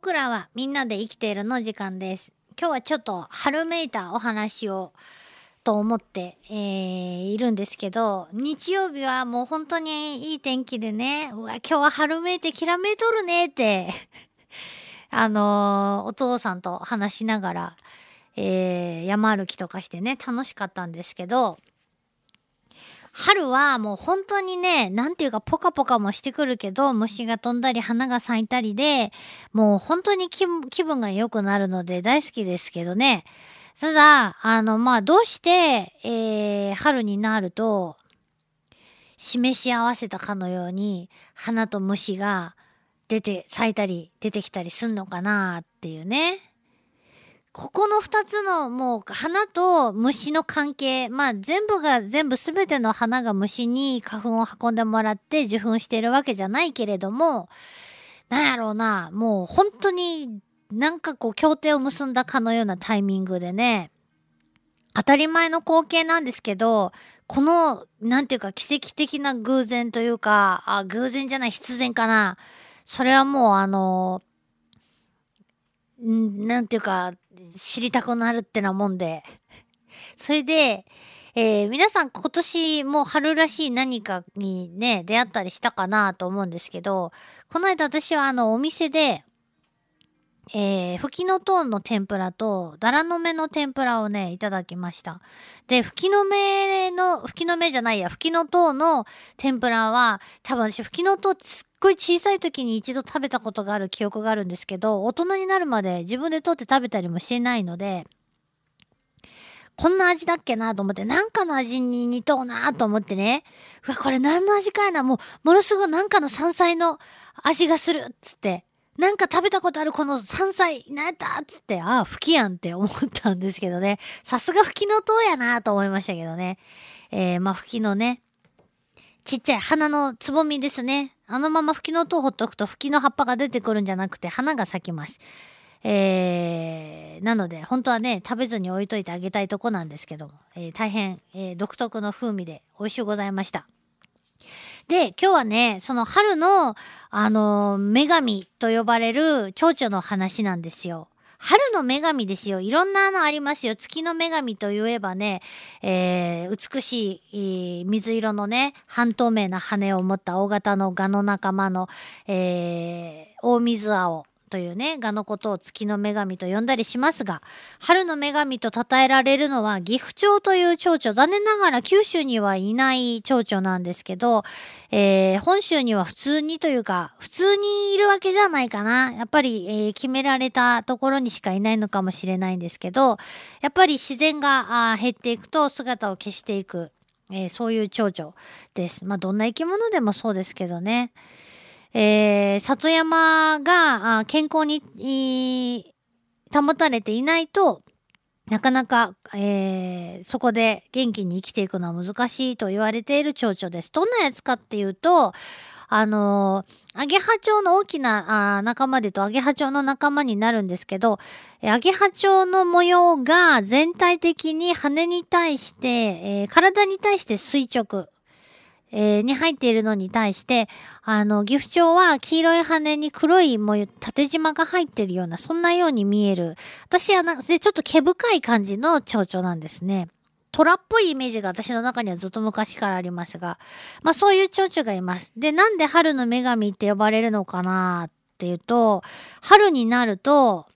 僕らはみんなで生きているの時間です。今日はちょっと春めいたお話をと思って、えーいるんですけど、日曜日はもう本当にいい天気でね、うわ、今日は春めいてきらめいとるねって、あのーお父さんと話しながら、えー山歩きとかしてね、楽しかったんですけど、春はもう本当にね、なんていうかポカポカもしてくるけど、虫が飛んだり花が咲いたりで、もう本当に気分が良くなるので大好きですけどね。ただ、あの、まあ、どうして、えー春になると、示し合わせたかのように、花と虫が出て、咲いたり、出てきたりすんのかなっていうね。ここの二つのもう花と虫の関係、まあ全部が全部すべての花が虫に花粉を運んでもらって受粉してるわけじゃないけれども、なんやろうな、もう本当になんかこう協定を結んだかのようなタイミングでね、当たり前の光景なんですけど、この、なんていうか奇跡的な偶然というか、あ、偶然じゃない必然かな。それはもうあの、なんていうか、知りたくなるってなもんで。それで、えー皆さん今年も春らしい何かにね、出会ったりしたかなと思うんですけど、この間私はあのお店で、えー、ふきのとうの天ぷらと、だらの芽の天ぷらをね、いただきました。で、ふきの芽の、ふきの芽じゃないや、ふきのとうの天ぷらは、多分私、ふきのとうすっごい小さい時に一度食べたことがある記憶があるんですけど、大人になるまで自分で取って食べたりもしてないので、こんな味だっけなと思って、なんかの味に似とうなと思ってね。うわ、これ何の味かいな。もう、ものすごいなんかの山菜の味がするっつって。なんか食べたことあるこの山菜、なんやったっつって、ああ、吹きやんって思ったんですけどね。さすが吹きの塔やなと思いましたけどね。えー、まあ、吹きのね、ちっちゃい花のつぼみですね。あのまま吹きの塔ほっとくと吹きの葉っぱが出てくるんじゃなくて花が咲きます。えー、なので本当はね食べずに置いといてあげたいとこなんですけども、えー大変、えー独特の風味で美味しゅうございました。で、今日はね、その春の、あの女神と呼ばれる蝶々の話なんですよ。春の女神ですよ。いろんなのありますよ。月の女神といえばね、えー美しい、えー水色のね、半透明な羽を持った大型のガの仲間の、えー大水青というね、ガのことを月の女神と呼んだりしますが、春の女神と称えられるのは岐阜町という蝶々。残念ながら九州にはいない蝶々なんですけど、えー本州には普通にというか、普通にいるわけじゃないかな。やっぱり、えー決められたところにしかいないのかもしれないんですけど、やっぱり自然があ減っていくと姿を消していく、えーそういう蝶々です。まあ、どんな生き物でもそうですけどね。えー里山が健康に保たれていないと、なかなか、えーそこで元気に生きていくのは難しいと言われている蝶々です。どんなやつかっていうと、あのーアゲハチョウの大きな仲間でとアゲハチョウの仲間になるんですけど、アゲハチョウの模様が全体的に羽に対して、えー体に対して垂直。えーに入っているのに対して、あの、岐阜町は黄色い羽に黒い模様、縦縞が入ってるような、そんなように見える。私はな、で、ちょっと毛深い感じの蝶々なんですね。虎っぽいイメージが私の中にはずっと昔からありますが、まあそういう蝶々がいます。で、なんで春の女神って呼ばれるのかなっていうと、春になると、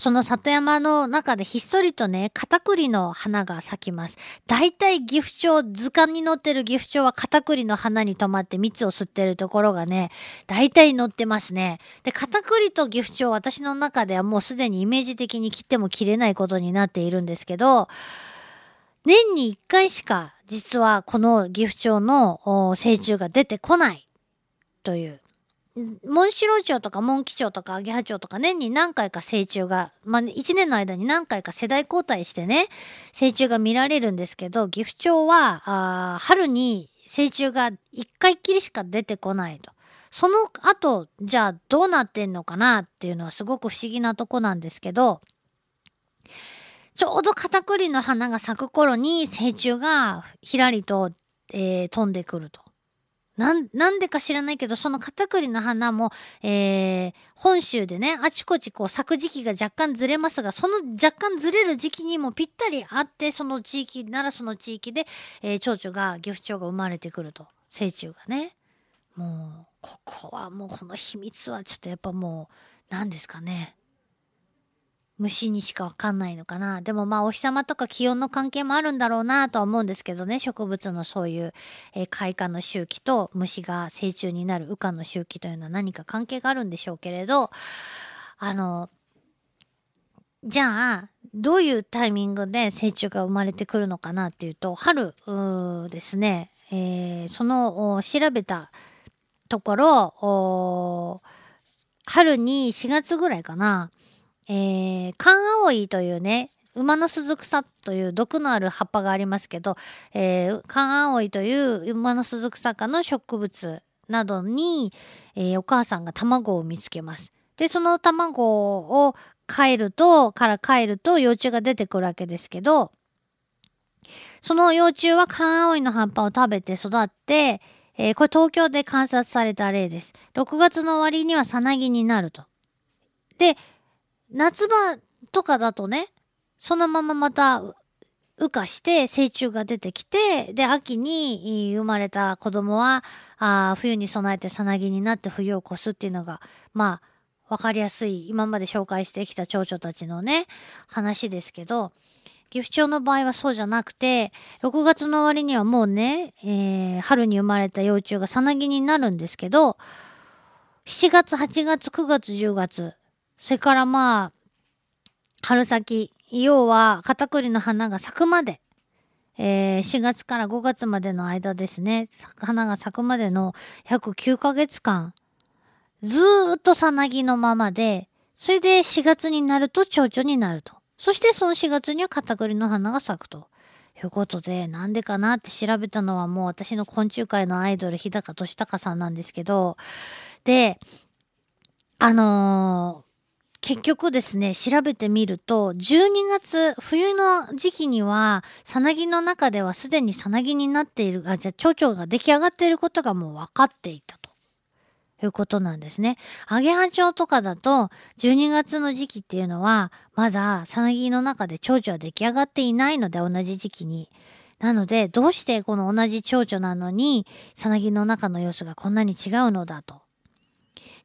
その里山の中でひっそりとね、カタクリの花が咲きます。大体岐阜町、図鑑に載ってる岐阜町はカタクリの花に止まって蜜を吸ってるところがね、大体載ってますね。で、カタクリと岐阜町、私の中ではもうすでにイメージ的に切っても切れないことになっているんですけど、年に1回しか実はこの岐阜町の成虫が出てこないという。モンシロチョウとかモンキチョウとかアゲハチョウとか年に何回か成虫が、まあ、1年の間に何回か世代交代してね、成虫が見られるんですけど、岐阜町は、あー春に成虫が1回きりしか出てこないと。その後、じゃあどうなってんのかなっていうのはすごく不思議なとこなんですけど、ちょうどカタクリの花が咲く頃に成虫がひらりと、えー飛んでくると。なん、なんでか知らないけど、そのカタクリの花も、えー、本州でね、あちこちこう咲く時期が若干ずれますが、その若干ずれる時期にもぴったりあって、その地域ならその地域で、えー、蝶々が、岐阜蝶が生まれてくると。成虫がね。もう、ここはもうこの秘密はちょっとやっぱもう、何ですかね。虫にしかわかんないのかな。でもまあお日様とか気温の関係もあるんだろうなとは思うんですけどね。植物のそういう、えー、開花の周期と虫が成虫になる羽化の周期というのは何か関係があるんでしょうけれど、あの、じゃあ、どういうタイミングで成虫が生まれてくるのかなっていうと、春ですね、えー、その調べたところ、春に4月ぐらいかな、えー、カンアオイというね、馬の鈴草という毒のある葉っぱがありますけど、えー、カンアオイという馬の鈴草科の植物などに、えー、お母さんが卵を見つけます。で、その卵を帰ると、から帰ると幼虫が出てくるわけですけど、その幼虫はカンアオイの葉っぱを食べて育って、えー、これ東京で観察された例です。6月の終わりにはさなぎになると。で、夏場とかだとね、そのまままた羽化して成虫が出てきて、で、秋に生まれた子供は、あ冬に備えてさなぎになって冬を越すっていうのが、まあ、わかりやすい、今まで紹介してきた蝶々たちのね、話ですけど、岐阜町の場合はそうじゃなくて、6月の終わりにはもうね、えー、春に生まれた幼虫がさなぎになるんですけど、7月、8月、9月、10月、それからまあ、春先、要は、カタクリの花が咲くまで、えー、4月から5月までの間ですね、花が咲くまでの約9ヶ月間、ずーっとさなぎのままで、それで4月になると蝶々になると。そしてその4月にはカタクリの花が咲くと。いうことで、なんでかなって調べたのはもう私の昆虫界のアイドル、日高俊隆さんなんですけど、で、あのー結局ですね、調べてみると、12月、冬の時期には、さなぎの中ではすでにさなぎになっている、あ、じゃあ、蝶々が出来上がっていることがもう分かっていたと。いうことなんですね。アゲハチョウとかだと、12月の時期っていうのは、まださなぎの中で蝶々は出来上がっていないので、同じ時期に。なので、どうしてこの同じ蝶々なのに、さなぎの中の様子がこんなに違うのだと。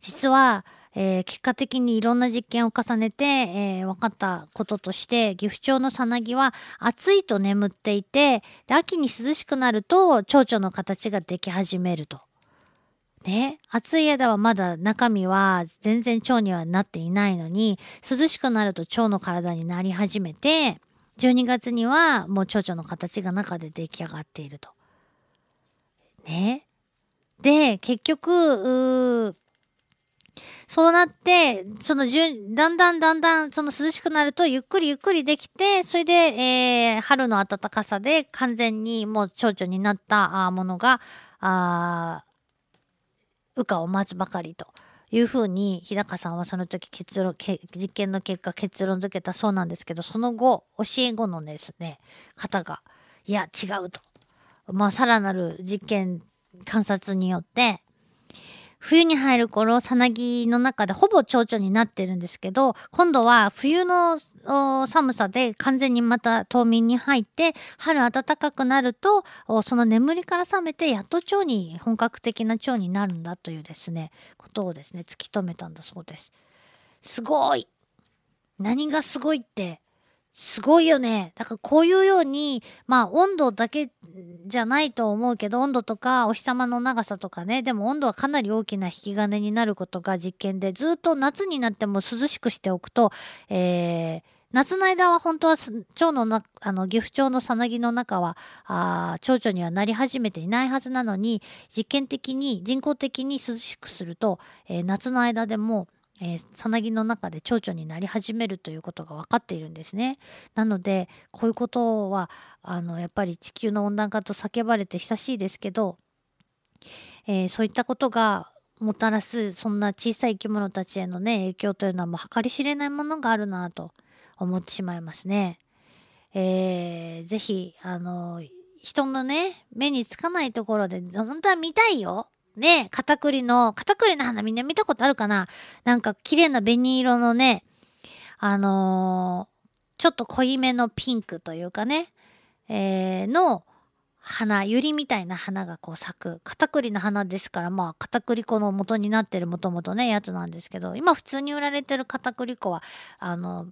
実は、えー、結果的にいろんな実験を重ねて、えー、分かったこととして、岐阜町のさなぎは暑いと眠っていて、で秋に涼しくなると蝶々の形ができ始めると。ね、暑い間はまだ中身は全然蝶にはなっていないのに、涼しくなると蝶の体になり始めて、12月にはもう蝶々の形が中で出来上がっていると。ね。で、結局、そうなって、そのだんだんだんだんその涼しくなるとゆっくりゆっくりできて、それで、えー、春の暖かさで完全にもう蝶々になったものが、あ羽化を待つばかりと。いうふうに日高さんはその時結論実験の結果結論付けたそうなんですけどその後教え子のですね方がいや違うとまあさらなる実験観察によって冬に入る頃、さなぎの中でほぼ蝶々になってるんですけど、今度は冬の寒さで完全にまた冬眠に入って、春暖かくなると、その眠りから覚めて、やっと蝶に、本格的な蝶になるんだというですね、ことをですね、突き止めたんだそうです。すごい何がすごいって、すごいよね。だからこういうように、まあ温度だけじゃないと思うけど、温度とかお日様の長さとかね、でも温度はかなり大きな引き金になることが実験で、ずっと夏になっても涼しくしておくと、えー、夏の間は本当は蝶のなあの岐阜町のさなぎの中はあ蝶々にはなり始めていないはずなのに実験的に人工的に涼しくすると、えー、夏の間でもえー、さなぎの中で蝶々になり始めるということが分かっているんですね。なのでこういうことはあのやっぱり地球の温暖化と叫ばれて久しいですけど、えー、そういったことがもたらすそんな小さい生き物たちへのね影響というのはもう計り知れないものがあるなと思ってしまいますね。えー、ぜひあの人のね、目につかないところで、本当は見たいよ。ね、片栗の、片栗の花みんな見たことあるかな？なんか綺麗な紅色のね、あのー、ちょっと濃いめのピンクというかね、えー、の花、ユリみたいな花がこう咲く、片栗の花ですから、まあ、片栗粉の元になってるもともとね、やつなんですけど、今普通に売られてる片栗粉は、あの、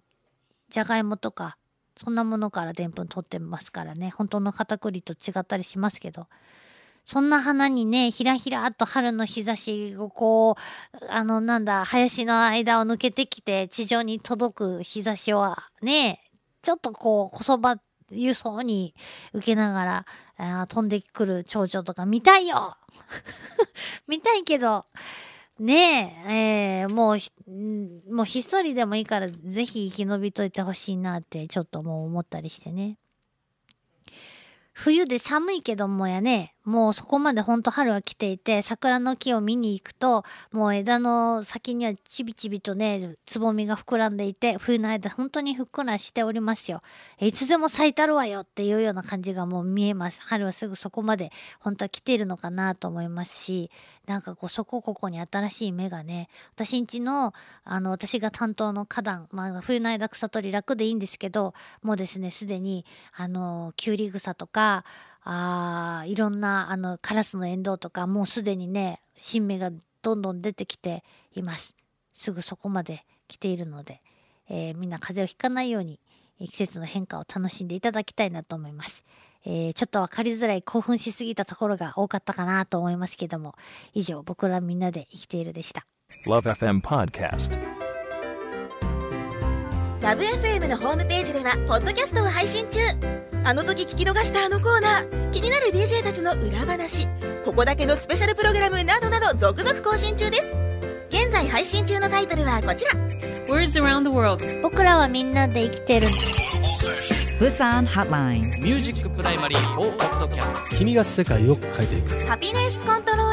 じゃがいもとか、そんなものからでんぷん取ってますからね、本当の片栗と違ったりしますけど、そんな花にね、ひらひらっと春の日差しをこう、あの、なんだ、林の間を抜けてきて地上に届く日差しをね、ちょっとこう、こそば輸送に受けながらあ飛んでくる蝶々とか見たいよ 見たいけど、ねえ、えー、もう、もうひっそりでもいいからぜひ生き延びといてほしいなってちょっともう思ったりしてね。冬で寒いけどもやね、もうそこまでほんと春は来ていて、桜の木を見に行くと、もう枝の先にはちびちびとね、つぼみが膨らんでいて、冬の間本当にふっくらしておりますよ。いつでも咲いたるわよっていうような感じがもう見えます。春はすぐそこまで本当は来ているのかなと思いますし、なんかこうそこここに新しい芽がね、私んちの、あの、私が担当の花壇、まあ冬の間草取り楽でいいんですけど、もうですね、すでに、あの、きゅうり草とか、あいろんなあのカラスのエンドウとかもうすでにね新芽がどんどん出てきています。すぐそこまで来ているので、えー、みんな風邪をひかないように季節の変化を楽しんでいただきたいなと思います、えー、ちょっと分かりづらい興奮しすぎたところが多かったかなと思いますけども以上僕らみんなで生きているでした。LoveFM Podcast LoveFM のホームページではポッドキャストを配信中。あの時聞き逃したあのコーナー。気になる DJ たちの裏話。ここだけのスペシャルプログラムなどなど続々更新中です。現在配信中のタイトルはこちら。Words around the world 僕らはみんなで生きてる。プサンハッラインミュージックプライマリー4ポッドキャスト君が世界を変えていく。ハピネスコントローラ